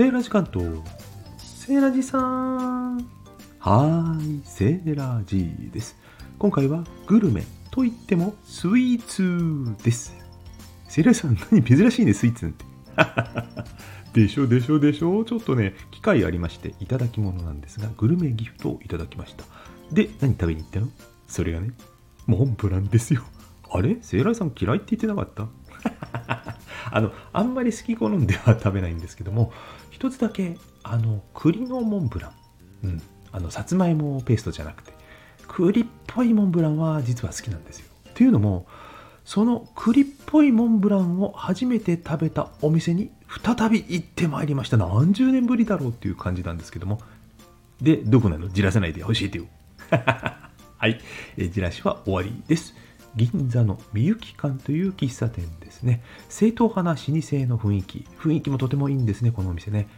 セーラジ関東。セーラジさん。はーい、セーラジです。今回はグルメといってもスイーツです。セーラジさん、何珍しいね、スイーツなんて。でしょでしょでしょちょっとね、機会ありまして、いただき物なんですが、グルメギフトをいただきました。で、何食べに行ったの？それがね、モンブランですよ。あれ？セーラーさん嫌いって言ってなかった？あの、あんまり好き好んでは食べないんですけども、一つだけ、あの、栗のモンブラン。うん。あの、さつまいもペーストじゃなくて、栗っぽいモンブランは実は好きなんですよ。っていうのも、その栗っぽいモンブランを初めて食べたお店に再び行ってまいりました。何十年ぶりだろうっていう感じなんですけども。で、どこなの？じらせないで教えてよ。はい、えじらしは終わりです。銀座のみゆき館という喫茶店ですね。正統派な老舗の雰囲気。雰囲気もとてもいいんですね、このお店ね。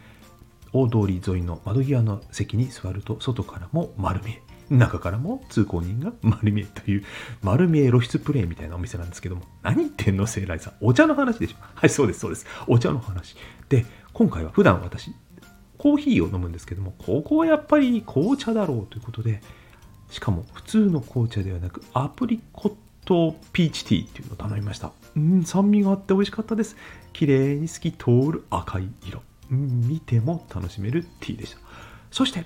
大通り沿いの窓際の席に座ると外からも丸見え中からも通行人が丸見えという丸見え露出プレイみたいなお店なんですけども何言ってんのセイライさんお茶の話でしょはいそうですそうですお茶の話で今回は普段私コーヒーを飲むんですけどもここはやっぱり紅茶だろうということでしかも普通の紅茶ではなくアプリコットピーチティーっていうのを頼みました。うん酸味があって美味しかったです。綺麗に透き通る赤い色。うん見ても楽しめるティーでした。そして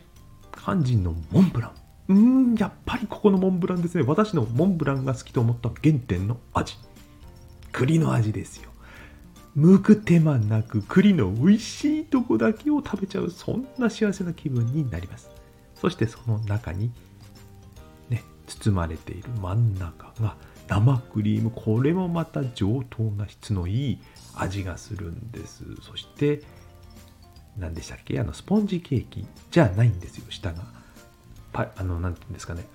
肝心のモンブラン。うんやっぱりここのモンブランですね。私のモンブランが好きと思った原点の味。栗の味ですよ。剥く手間なく栗の美味しいとこだけを食べちゃう。そんな幸せな気分になります。そしてその中に包まれている真ん中が生クリーム。これもまた上等な質のいい味がするんです。そして何でしたっけ？あのスポンジケーキじゃないんですよ。下が。パあの何て言うんですかね。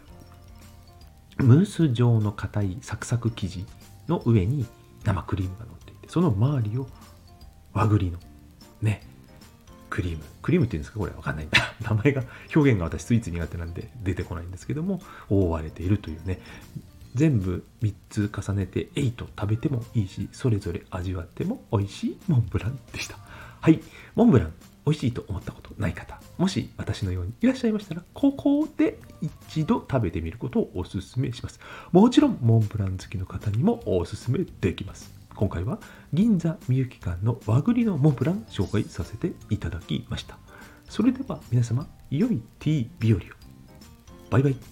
ムース状の硬いサクサク生地の上に生クリームが乗っていてその周りを和栗のねクリーム。クリームっていうんですか？これわかんない。ん だ名前が表現が私スイーツ苦手なんで出てこないんですけども覆われているというね。全部3つ重ねて8食べてもいいしそれぞれ味わっても美味しいモンブランでした。はい。モンブラン美味しいと思ったことない方もし私のようにいらっしゃいましたらここで一度食べてみることをお勧めします。もちろんモンブラン好きの方にもお勧めできます。今回は銀座みゆき館の和栗のモンブラン紹介させていただきました。それでは皆様良いティー日和を。バイバイ。